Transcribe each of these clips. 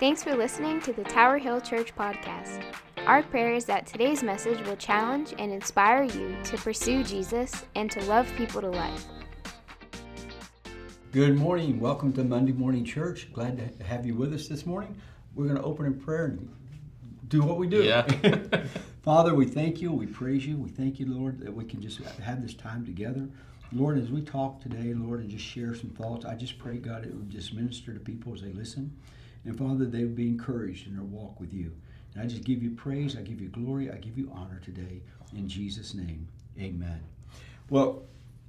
Thanks for listening to the Tower Hill Church podcast. Our prayer is that today's message will challenge and inspire you to pursue Jesus and to love people to life. Good morning. Welcome to Monday Morning Church. Glad to have you with us this morning. We're going to open in prayer and do what we do. Yeah. Father, we thank you. We praise you. We thank you, Lord, that we can just have this time together. Lord, as we talk today, Lord, and just share some thoughts, I just pray, God, it would just minister to people as they listen. And Father, they would be encouraged in their walk with you. And I just give you praise, I give you glory, I give you honor today. In Jesus' name, amen. Well,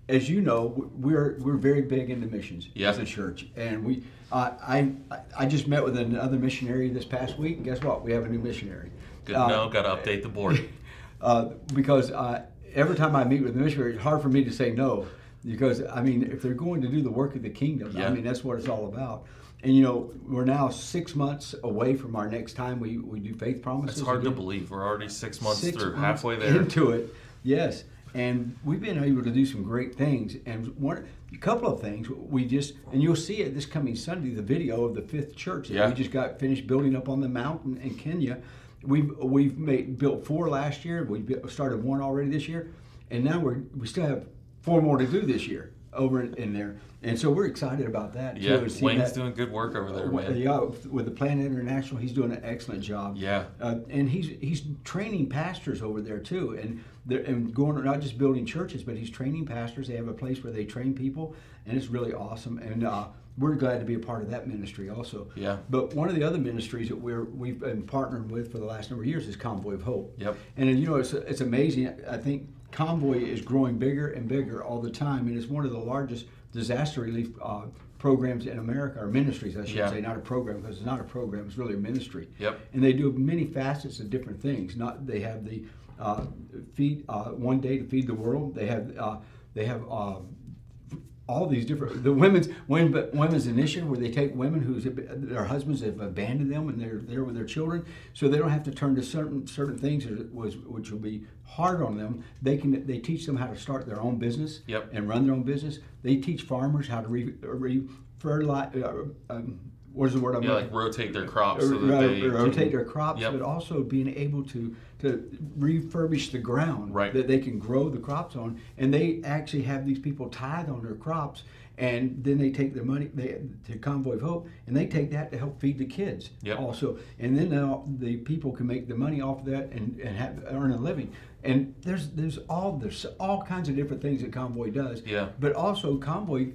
as you know, we're we're very big into missions Yeah. as a church, and we uh, I I just met with another missionary this past week, and guess what? We have a new missionary. Good Uh, to know. Got to update the board. uh, because uh, every time I meet with a missionary, it's hard for me to say no. Because I mean, if they're going to do the work of the kingdom, Yeah. I mean that's what it's all about. And you know, we're now six months away from our next time we, we do faith promises. It's hard to believe we're already six months Six through, months halfway there. into it. Yes, and we've been able to do some great things. And one, a couple of things we just, and you'll see it this coming Sunday, the video of the fifth church that Yeah. we just got finished building up on the mountain in Kenya. We've we've made built four last year. We started one already this year, and now we're we still have four more to do this year over in, there. And so we're excited about that. Yeah, see Wayne's that- doing good work over there, man. yeah, with the Planet International, he's doing an excellent job. Yeah. uh, and he's he's training pastors over there too, and they're and going not just building churches, but he's training pastors. They have a place where they train people, and it's really awesome. And uh, we're glad to be a part of that ministry also. Yeah. But one of the other ministries that we're we've been partnering with for the last number of years is Convoy of Hope. Yep. And you know, it's it's amazing. I think Convoy is growing bigger and bigger all the time, and it's one of the largest disaster relief uh, programs in America, or ministries, I should Yeah. say, not a program, because it's not a program; it's really a ministry. Yep. And they do many facets of different things. Not they have the uh, feed uh, one day to feed the world. They have uh, they have. All these different the women's women, women's initiative where they take women whose their husbands have abandoned them and they're there with their children so they don't have to turn to certain certain things was which will be hard on them they can they teach them how to start their own business Yep. and run their own business they teach farmers how to re, re fertilize uh, um, what is the word I'm Yeah, like rotate their crops so Ro- that they rotate can- their crops, Yep. but also being able to to refurbish the ground Right. that they can grow the crops on, and they actually have these people tithe on their crops, and then they take their money they, to Convoy of Hope, and they take that to help feed the kids Yep. also, and then now the people can make the money off of that and, and have, earn a living. And there's there's all there's all kinds of different things that Convoy does. Yeah. But also Convoy,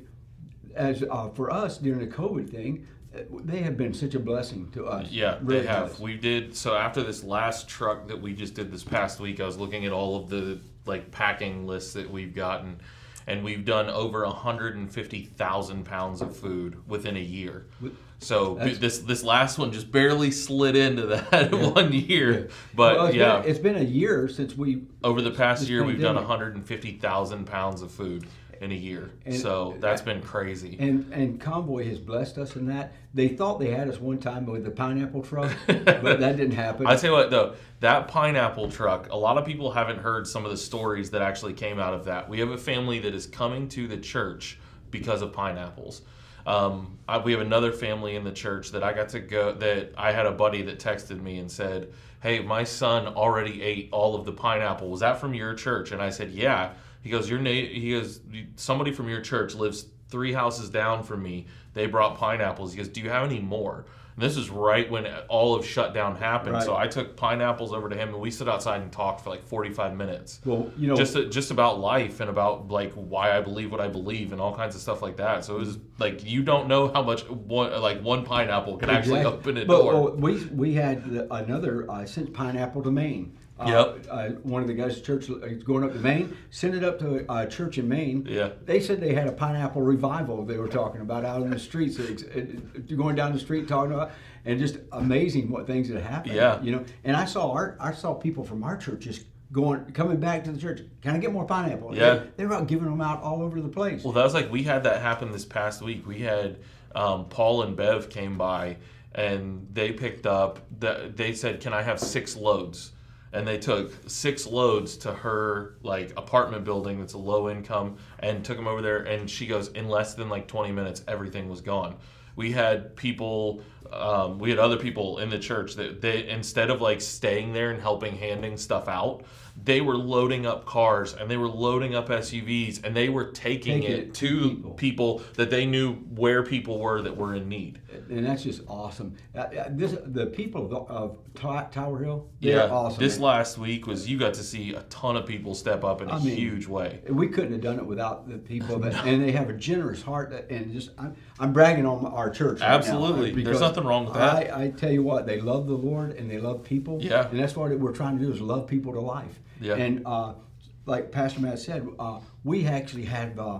as uh, for us during the COVID thing, they have been such a blessing to us. Yeah, Really they have. We did so after this last truck that we just did this past week. I was looking at all of the like packing lists that we've gotten, and we've done over 150,000 pounds of food within a year. So That's- this this last one just barely slid into that one year, but Well, it's yeah, been, it's been a year since we. over the past year we've done pandemic. 150,000 pounds of food in a year. And- so that's been crazy. And and Convoy has blessed us in that. They thought they had us one time with the pineapple truck, but that didn't happen. I tell you what, though, that pineapple truck, a lot of people haven't heard some of the stories that actually came out of that. We have a family that is coming to the church because of pineapples. Um, I, we have another family in the church that I got to go, that I had a buddy that texted me and said, Hey, my son already ate all of the pineapple. Was that from your church? And I said, Yeah. He goes, Your na-, he goes, somebody from your church lives three houses down from me. They brought pineapples. He goes, Do you have any more? And this is right when all of shutdown happened. Right. So I took pineapples over to him, and we stood outside and talked for like 45 minutes. well, you know, just just about life and about like why I believe what I believe and all kinds of stuff like that. So it was like you don't know how much one like one pineapple can actually open a but, door. well, we we had the, another uh, sent pineapple to Maine. Uh, Yep. Uh, one of the guys at church uh, is going up to Maine. Sent it up to a church in Maine. Yeah. They said they had a pineapple revival. They were talking about out in the streets, it- going down the street talking about, and just amazing what things that happened. Yeah. You know, and I saw our I saw people from our church just going coming back to the church. Can I get more pineapple? Yeah. They, were out giving them out all over the place. Well, that was like we had that happen this past week. We had um, Paul and Bev came by and they picked up. The, they said, "Can I have six loads?" And they took six loads to her like apartment building that's a low income, and took them over there. And she goes, in less than like 20 minutes, everything was gone. We had people um, we had other people in the church that they instead of like staying there and helping handing stuff out they were loading up cars and they were loading up SUVs and they were taking, it, it to people. people. that they knew where people were that were in need. and that's just awesome. Uh, uh, this the people of, of Tow- Tower Hill, they're awesome. This man. last week was you got to see a ton of people step up in a I mean, huge way. we couldn't have done it without the people that, and they have a generous heart. That, and just, I'm, I'm bragging on our church. right Absolutely. uh, There's nothing wrong with that. I, I tell you what, they love the Lord and they love people. Yeah. And that's what we're trying to do is love people to life. Yeah. And uh, like Pastor Matt said, uh, we actually have. Uh,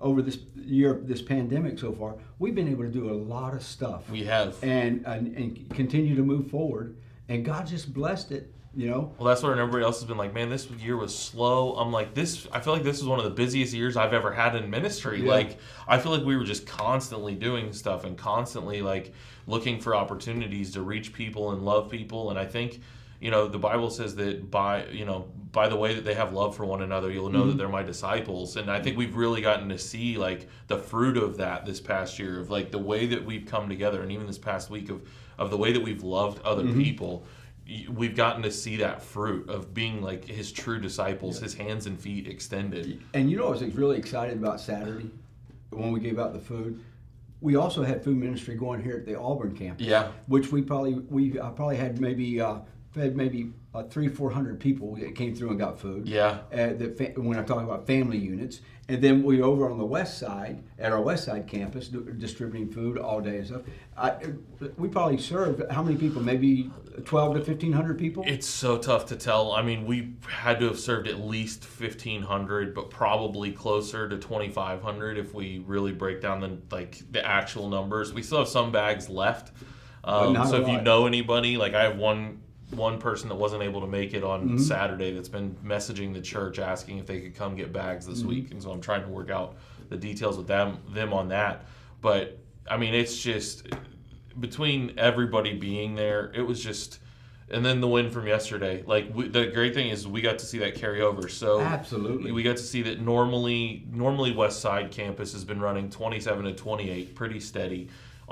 over this year, this pandemic so far, we've been able to do a lot of stuff. We have. and, and and continue to move forward. And God just blessed it, you know. Well, that's what everybody else has been like, man, this year was slow. I'm like, this, I feel like this is one of the busiest years I've ever had in ministry. Yeah. Like, I feel like we were just constantly doing stuff and constantly like looking for opportunities to reach people and love people. And I think, you know, the Bible says that by, you know, by the way that they have love for one another, you'll know that mm-hmm. they're my disciples. And I think we've really gotten to see like the fruit of that this past year of like the way that we've come together and even this past week of, of the way that we've loved other mm-hmm. people y- we've gotten to see that fruit of being like his true disciples, his hands and feet extended. And you know I was really excited about Saturday when we gave out the food? We also had food ministry going here at the Auburn campus. Yeah. Which we probably we uh, probably had maybe uh, had maybe uh, three four hundred people that came through and got food. Yeah. Uh, the fa- when I'm talking about family units, and then we over on the west side at our west side campus d- distributing food all day and stuff. I, we probably served how many people? Maybe twelve to fifteen hundred people. It's so tough to tell. I mean, we had to have served at least 1500, but probably closer to 2500 if we really break down the like the actual numbers. We still have some bags left. Um, so if you know anybody, like I have one one person that wasn't able to make it Mm-hmm. on Saturday that's been messaging the church asking if they could come get bags this Mm-hmm. week, and so I'm trying to work out the details with them them on that. But I mean, it's just between everybody being there, it was just. And then the win from yesterday. Like we, the great thing is we got to see that carry over. So Absolutely. we got to see that normally normally West Side campus has been running 27 to 28, pretty steady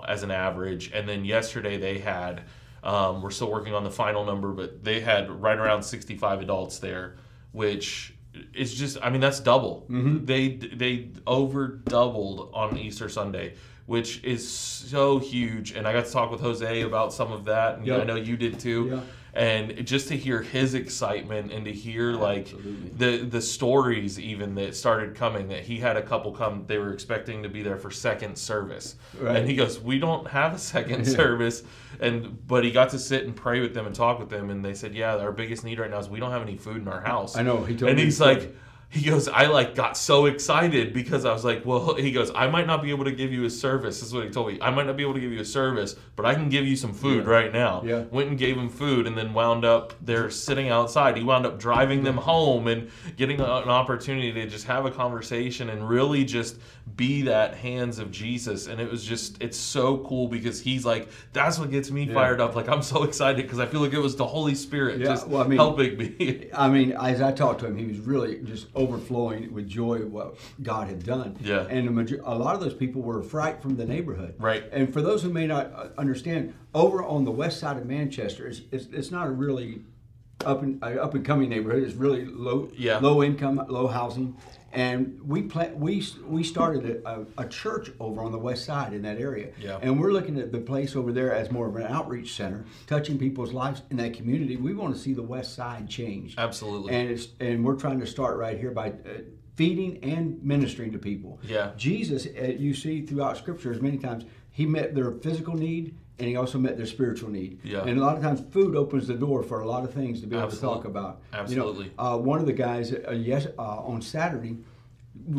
as an average. And then yesterday they had um, we're still working on the final number, but they had right around 65 adults there, which is just I mean that's double. They they over doubled on Easter Sunday. Which is so huge, and I got to talk with Jose about some of that, and Yep. I know you did too Yeah. And just to hear his excitement and to hear like Absolutely. the the stories even that started coming that he had a couple come they were expecting to be there for second service Right. and he goes we don't have a second Yeah. service and but he got to sit and pray with them and talk with them and they said yeah our biggest need right now is we don't have any food in our house I know, he told and he's like he goes, I like got so excited because I was like, well, he goes, I might not be able to give you a service. This is what he told me. I might not be able to give you a service, but I can give you some food Yeah. right now. Yeah. Went and gave him food and then wound up there sitting outside. He wound up driving them home and getting an opportunity to just have a conversation and really just be that hands of Jesus. And it was just, it's so cool because he's like, that's what gets me Yeah. fired up. Like, I'm so excited because I feel like it was the Holy Spirit Yeah, just well, I mean- helping me. I mean, as I talked to him, he was really just overflowing with joy what God had done. Yeah. And the major- a lot of those people were fright from the neighborhood. Right. And for those who may not uh, understand, over on the west side of Manchester, it's, it's, it's not a really up and uh, up and coming neighborhood. It's really low Yeah. low income, low housing. And we pla- we we started a, a, church over on the west side in that area. Yeah. And we're looking at the place over there as more of an outreach center, touching people's lives in that community. We want to see the west side changed. Absolutely. And it's and we're trying to start right here by uh, feeding and ministering to people. Yeah. Jesus, uh, you see throughout Scripture, as many times he met their physical need and he also met their spiritual need. Yeah. And a lot of times, food opens the door for a lot of things to be able to talk about. absolutely. You know, uh, one of the guys, uh, yes, uh, on Saturday,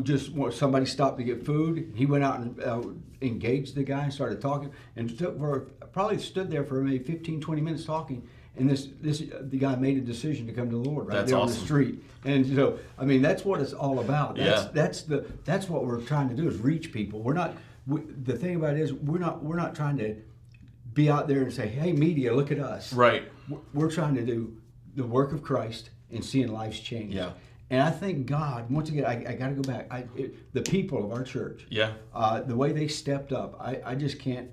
just somebody stopped to get food. He went out and uh, engaged the guy, started talking, and took for probably stood there for maybe 15, 20 minutes talking. And this, this, the guy made a decision to come to the Lord right That's there on the street. And so, I mean, that's what it's all about. That's, Yeah. that's the, that's what we're trying to do is reach people. We're not. We, the thing about it is, we're not, we're not trying to be out there and say, "Hey, media, look at us." right. We're- trying to do the work of Christ and seeing lives change. Yeah. And I thank God. Once again, I, I got to go back. I, it, the people of our church, Yeah. uh, the way they stepped up, I, I just can't.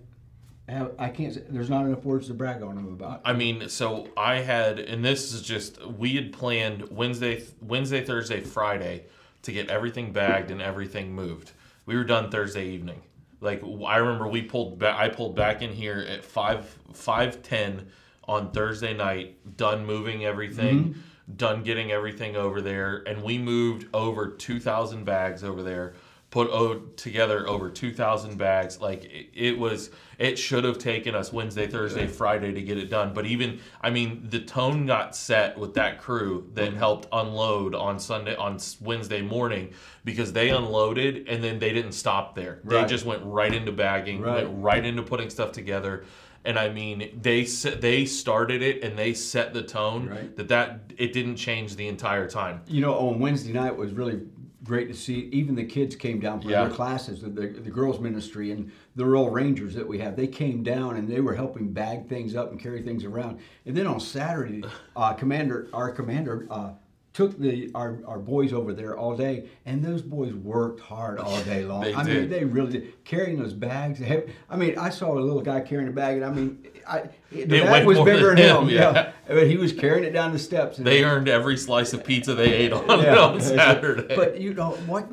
Have, I can't. say- There's not enough words to brag on them about. I mean, so I had, and this is just we had planned Wednesday, Wednesday, Thursday, Friday to get everything bagged and everything moved. We were done Thursday evening. Like I remember, we pulled back. I pulled back in here at five five ten on Thursday night, done moving everything, mm-hmm. done getting everything over there, and we moved over two thousand bags over there. Put o- together over two thousand bags. Like it, it was, it should have taken us Wednesday, Thursday, Friday to get it done. But even, I mean, the tone got set with that crew that mm-hmm. helped unload on Sunday, on Wednesday morning, because they unloaded and then they didn't stop there. They just went right into bagging, Right. went right into putting stuff together. And I mean, they they started it and they set the tone Right. that that it didn't change the entire time. You know, on Wednesday night was really great to see. Even the kids came down for Yeah. their classes, the, the, the girls' ministry and the Royal Rangers that we have. They came down and they were helping bag things up and carry things around. And then on Saturday, uh, commander, our commander. Uh, Took the our, our boys over there all day, and those boys worked hard all day long. They I did. mean, they really did. Carrying those bags. I mean, I saw a little guy carrying a bag, and I mean, I, the It bag was bigger than him. him, yeah. but he was carrying it down the steps. And They earned every slice of pizza they ate on, Yeah. on Saturday. But you know what?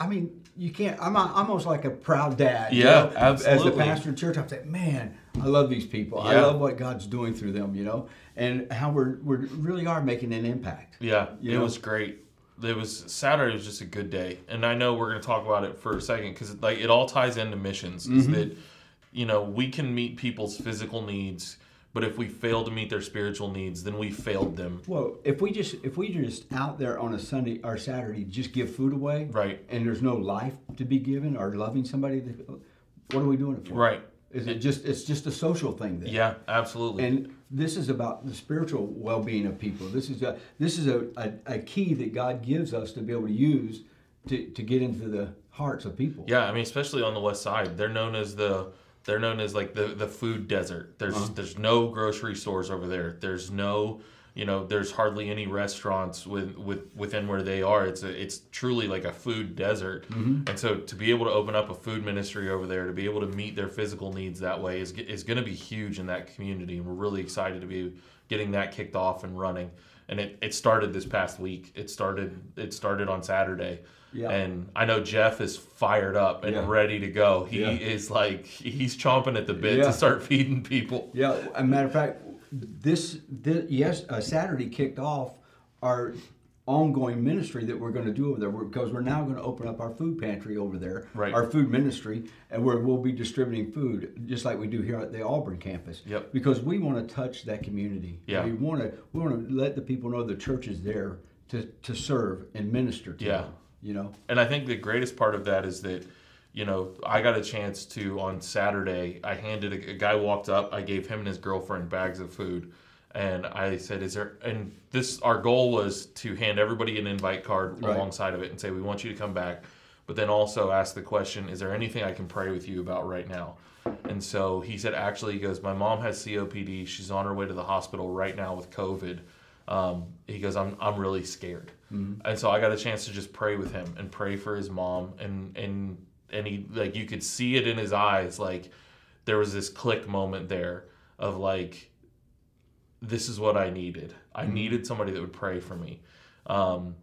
I mean, you can't. I'm a- almost like a proud dad. you Yeah, know? As the pastor of church, I'm saying, man, I love these people. I love what God's doing through them. You know, and how we're we really are making an impact. Yeah, it know? was great. It was Saturday was just a good day, and I know we're going to talk about it for a second because like it all ties into missions. Mm-hmm. Is that you know we can meet people's physical needs, but if we fail to meet their spiritual needs, then we failed them. Well, if we just if we just out there on a Sunday or Saturday just give food away, Right. and there's no life to be given or loving somebody, what are we doing it for? Right. Is it just it's just a social thing then? Yeah, absolutely. And this is about the spiritual well-being of people. This is a this is a, a, a key that God gives us to be able to use to, to get into the hearts of people. Yeah, I mean, especially on the west side, they're known as the they're known as like the the food desert. There's Uh-huh. there's no grocery stores over there. There's no you know there's hardly any restaurants with, with within where they are. It's a, it's truly like a food desert. Mm-hmm. And so to be able to open up a food ministry over there, to be able to meet their physical needs that way is is going to be huge in that community. And we're really excited to be getting that kicked off and running. And it, it started this past week. It started it started on Saturday. Yeah. And I know Jeff is fired up and Yeah. ready to go. He Yeah. is like he's chomping at the bit to start feeding people. Yeah. As a matter of fact, this, this yes, uh, Saturday kicked off our ongoing ministry that we're going to do over there because we're now going to open up our food pantry over there, Right. our food ministry, and where we'll be distributing food just like we do here at the Auburn campus. Yep. Because we want to touch that community. Yeah. We want to we want to let the people know the church is there to to serve and minister to Yeah. them. You know. And I think the greatest part of that is that, you know, I got a chance to on Saturday. I handed a, a guy walked up. I gave him and his girlfriend bags of food, and I said, "Is there?" And this our goal was to hand everybody an invite card Right. alongside of it and say, "We want you to come back," but then also ask the question, "Is there anything I can pray with you about right now?" And so he said, "Actually, he goes, my mom has COPD. She's on her way to the hospital right now with COVID." Um, he goes, I'm, I'm really scared. And so I got a chance to just pray with him and pray for his mom. And, and, and he, like, you could see it in his eyes. Like, there was this click moment there of like, this is what I needed. I needed somebody that would pray for me. Um,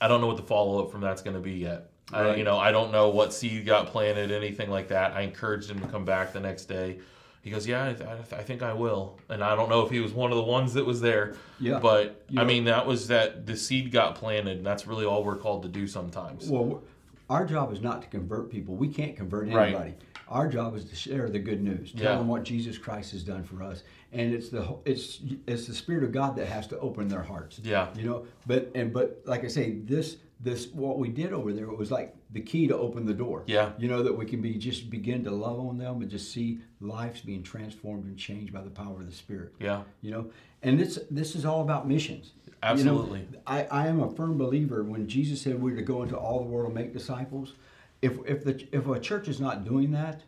I don't know what the follow up from that's going to be yet. I, you know, I don't know what seed got planted, anything like that. I encouraged him to come back the next day. He goes, "Yeah, I, th- I, think I will." And I don't know if he was one of the ones that was there, Yeah. but You I mean, that was that the seed got planted, and that's really all we're called to do sometimes. Well, our job is not to convert people. We can't convert Right. anybody. Our job is to share the good news, tell Yeah. them what Jesus Christ has done for us, and it's the it's it's the Spirit of God that has to open their hearts. Yeah. you know. But and but like I say, this this what we did over there it was like the key to open the door. Yeah. you know that we can be just begin to love on them and just see lives being transformed and changed by the power of the Spirit yeah, you know and this this is all about missions Absolutely. you know, I, I am a firm believer when jesus said we're to go into all the world and make disciples if if the if a church is not doing that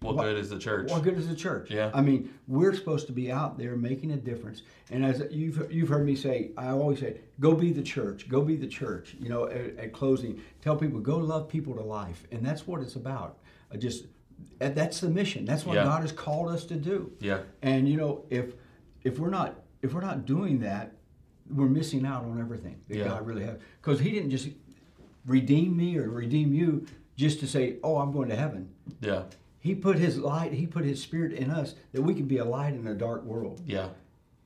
What, What- good is the church? What good is the church? Yeah. I mean, we're supposed to be out there making a difference. And as you've you've heard me say, I always say, go be the church. Go be the church. You know, at, at closing, tell people go love people to life, and that's what it's about. I just that's the mission. That's what Yeah. God has called us to do. Yeah. And you know, if if we're not if we're not doing that, we're missing out on everything that Yeah. God really has. Because He didn't just redeem me or redeem you just to say, "Oh, I'm going to heaven." Yeah. He put His light, He put His Spirit in us that we can be a light in a dark world, Yeah.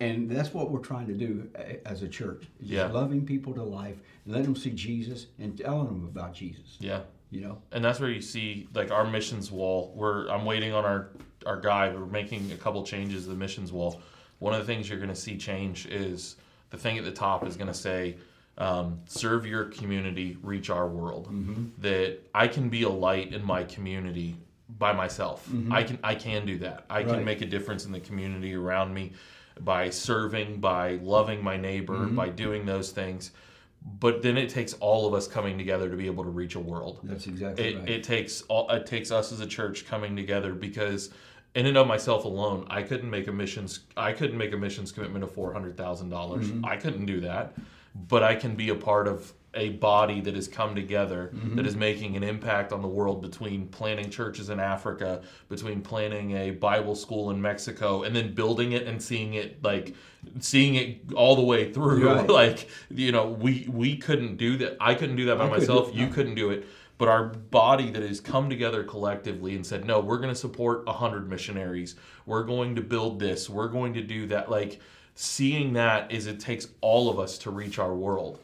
and that's what we're trying to do as a church. just Yeah. loving people to life and letting them see Jesus and telling them about Jesus. Yeah. You know. and that's where you see like our missions wall we're i'm waiting on our our guy we're making a couple changes to the missions wall one of the things you're going to see change is the thing at the top is going to say um, serve your community reach our world that i can be a light in my community by myself. I can i can do that. I can make a difference in the community around me by serving by loving my neighbor by doing those things. But then it takes all of us coming together to be able to reach a world. That's exactly it, right. it takes all it takes us as a church coming together because in and of myself alone i couldn't make a missions i couldn't make a missions commitment of $400000. Mm-hmm. i couldn't do that. But i can be a part of a body that has come together Mm-hmm. that is making an impact on the world between planting churches in africa between planting a bible school in mexico and then building it and seeing it like seeing it all the way through. Right. like you know we we couldn't do that. I couldn't do that by I couldn't, myself. You no. couldn't do it. But our body that has come together collectively and said no we're going to support 100 missionaries. We're going to build this. We're going to do that. Like seeing that is it takes all of us to reach our world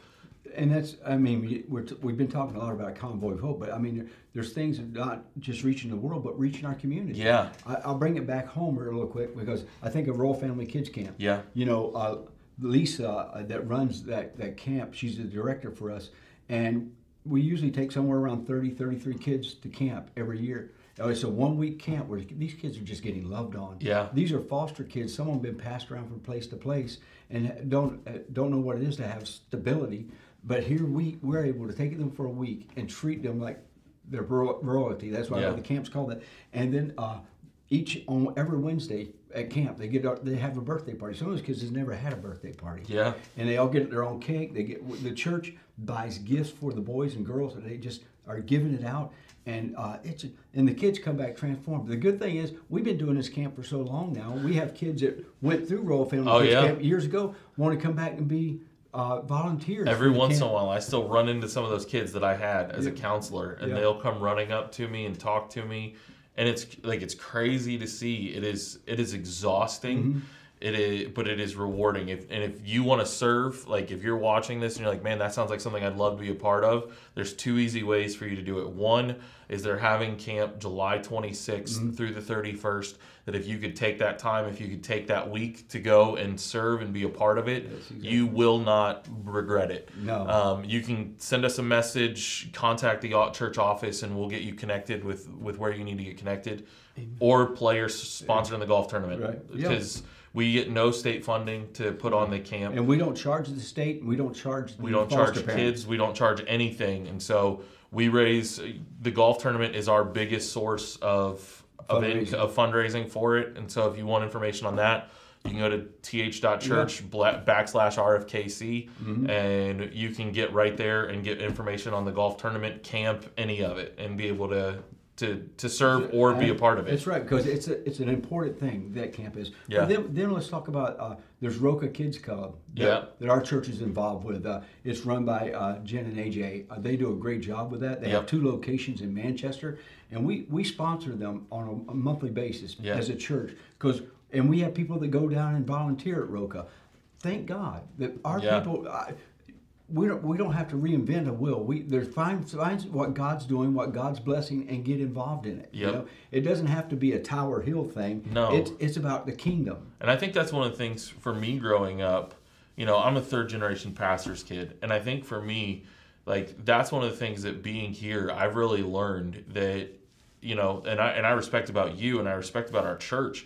and that's i mean we- we've been talking a lot about convoy of hope but i mean there- there's things not just reaching the world but reaching our community Yeah. I, i'll bring it back home real quick because i think of royal family kids camp Yeah. you know uh, lisa uh, that runs that, that camp she's the director for us and we usually take somewhere around 30 33 kids to camp every year Uh, it's a one week camp where these kids are just getting loved on Yeah. these are foster kids. Some of them have been passed around from place to place and don't uh, don't know what it is to have stability. But here we we're able to take them for a week and treat them like they're royalty. That's why Yeah. the camp's call that. And then uh, each on every Wednesday at camp they get they have a birthday party. Some of those kids has never had a birthday party. Yeah. And they all get their own cake. They get the church buys gifts for the boys and girls, and they just are giving it out. And uh, it's and the kids come back transformed. The good thing is we've been doing this camp for so long now. We have kids that went through Royal Family Oh, yeah. Camp years ago want to come back and be uh, volunteers. Every once in a while, I still run into some of those kids that I had as a counselor, and Yeah. they'll come running up to me and talk to me, and it's like it's crazy to see. It is it is exhausting. Mm-hmm. It is, but it is rewarding. If and if you want to serve, like if you're watching this and you're like, man, that sounds like something I'd love to be a part of. There's two easy ways for you to do it. One is they're having camp July 26th Mm-hmm. through the 31st. That if you could take that time, if you could take that week to go and serve and be a part of it, exactly. you will not regret it. No. Um, you can send us a message, contact the church office, and we'll get you connected with with where you need to get connected, or players sponsor in the golf tournament Right. Yeah. We get no state funding to put on the camp. And we don't charge the state. We don't charge. The We don't charge parents. kids. We don't charge anything, and so we raise. The golf tournament is our biggest source of of, in, Fundraising. of fundraising for it, and so if you want information on that. You can go to th.church bla- backslash RFKC Mm-hmm. and you can get right there and get information on the golf tournament, camp, any of it, and be able to to, to serve or be a part of it. That's right, because it's a, it's an important thing that camp is. But Yeah. Then, then let's talk about uh, there's Roca Kids Club. That, Yeah. That our church is involved with. Uh, it's run by uh, Jen and AJ. Uh, they do a great job with that. They have two locations in Manchester, and we we sponsor them on a, a monthly basis Yeah. as a church because and we have people that go down and volunteer at Roca. Thank God that our Yeah. people. I, we don't we don't have to reinvent a wheel. We there's find find what God's doing, what God's blessing, and get involved in it. You know, it doesn't have to be a Tower Hill thing. No. it's it's about the kingdom. And I think that's one of the things for me growing up. You know, I'm a third generation pastor's kid, and I think for me, like that's one of the things that being here, I've really learned that, you know, and I and I respect about you, and I respect about our church,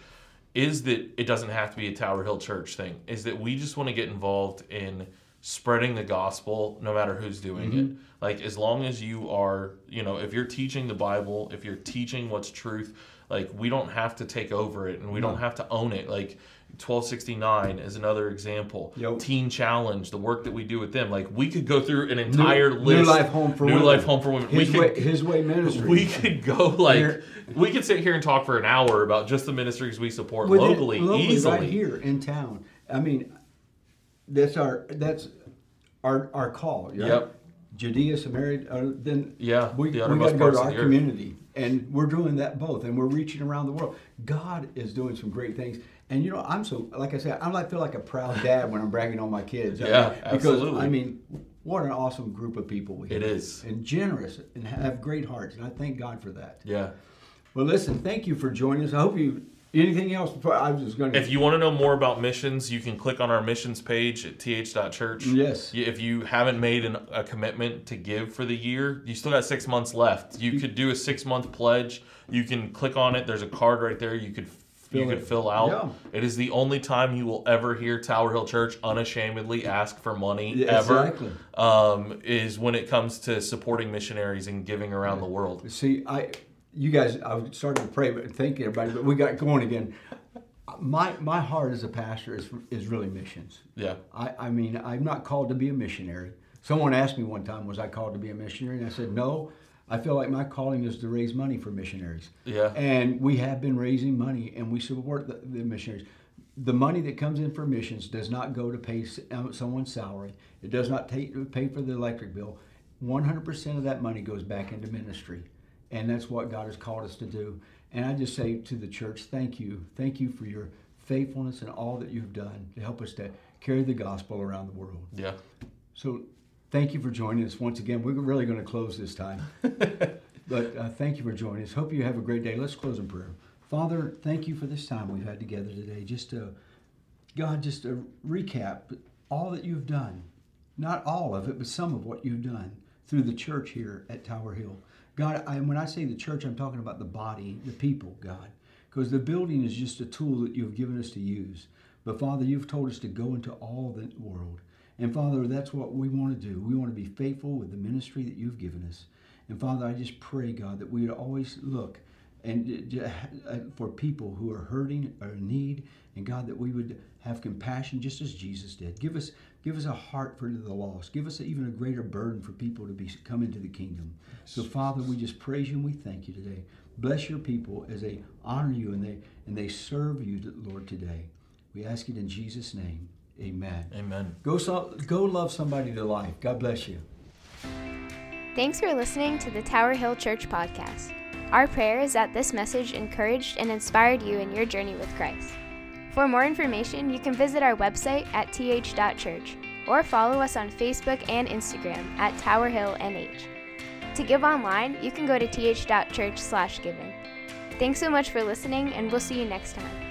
is that it doesn't have to be a Tower Hill Church thing. Is that we just want to get involved in spreading the gospel, no matter who's doing it. Mm-hmm. Like as long as you are, you know, if you're teaching the Bible, if you're teaching what's truth, Like we don't have to take over it and we don't have to own it. Like 1269 is another example. Yep. Teen Challenge, the work that we do with them. Like we could go through an entire New, list. New Life Home for New Women. Life Home for Women. His we way, could His Way Ministry. we could go like Here- we could sit here and talk for an hour about just the ministries we support Within- locally, easily. right here in town. I mean, that's our that's our our call. Right? Yep. Judea, Samaria. Uh, then Yeah, we, the we got to go to our the earth. community, and we're doing that both, and we're reaching around the world. God is doing some great things. And you know, I'm so like I said, I like feel like a proud dad when I'm bragging on my kids. I Yeah, mean, because absolutely. I mean, what an awesome group of people we have. It is. and generous, and have great hearts, and I thank God for that. Yeah. Well, listen, thank you for joining us. I hope you. Anything else? Before I was just going to. If you want to know more about missions, you can click on our missions page at th.church. Yes. If you haven't made an, a commitment to give for the year, you still got six months left. You could do a six month pledge. You can click on it. There's a card right there. You could you Fill could fill out. Yeah. It is the only time you will ever hear Tower Hill Church unashamedly ask for money Yeah, ever. exactly. Um, is when it comes to supporting missionaries and giving around the world. See, I, you guys, I was starting to pray, but thank you, everybody. But we got going again. My my heart as a pastor is is really missions. Yeah. I, I mean, I'm not called to be a missionary. Someone asked me one time, was I called to be a missionary? And I said, no. I feel like my calling is to raise money for missionaries. Yeah. And we have been raising money, and we support the, the missionaries. The money that comes in for missions does not go to pay um, someone's salary. It does not take, pay for the electric bill. 100% of that money goes back into ministry. And that's what God has called us to do. And I just say to the church, thank you. Thank you for your faithfulness and all that you've done to help us to carry the gospel around the world. Yeah. So thank you for joining us once again. We're really going to close this time. but uh, thank you for joining us. Hope you have a great day. Let's close in prayer. Father, thank you for this time we've had together today. Just to, God, just to recap all that you've done. Not all of it, but some of what you've done through the church here at Tower Hill. God, I, when I say the church, I'm talking about the body, the people, God. Because the building is just a tool that you've given us to use. But Father, you've told us to go into all the world. And Father, that's what we want to do. We want to be faithful with the ministry that you've given us. And Father, I just pray, God, that we would always look and uh, for people who are hurting or in need, and God, that we would have compassion just as Jesus did. Give us, give us a heart for the lost. Give us even a greater burden for people to be come into the kingdom. So, Father, we just praise you and we thank you today. Bless your people as they honor you and they and they serve you, Lord, today. We ask it in Jesus' name. Amen. Amen. Go so, go love somebody to life. God bless you. Thanks for listening to the Tower Hill Church podcast. Our prayer is that this message encouraged and inspired you in your journey with Christ. For more information, you can visit our website at th.church or follow us on Facebook and Instagram at Tower Hill NH. To give online, you can go to th.church/giving. Thanks so much for listening, and we'll see you next time.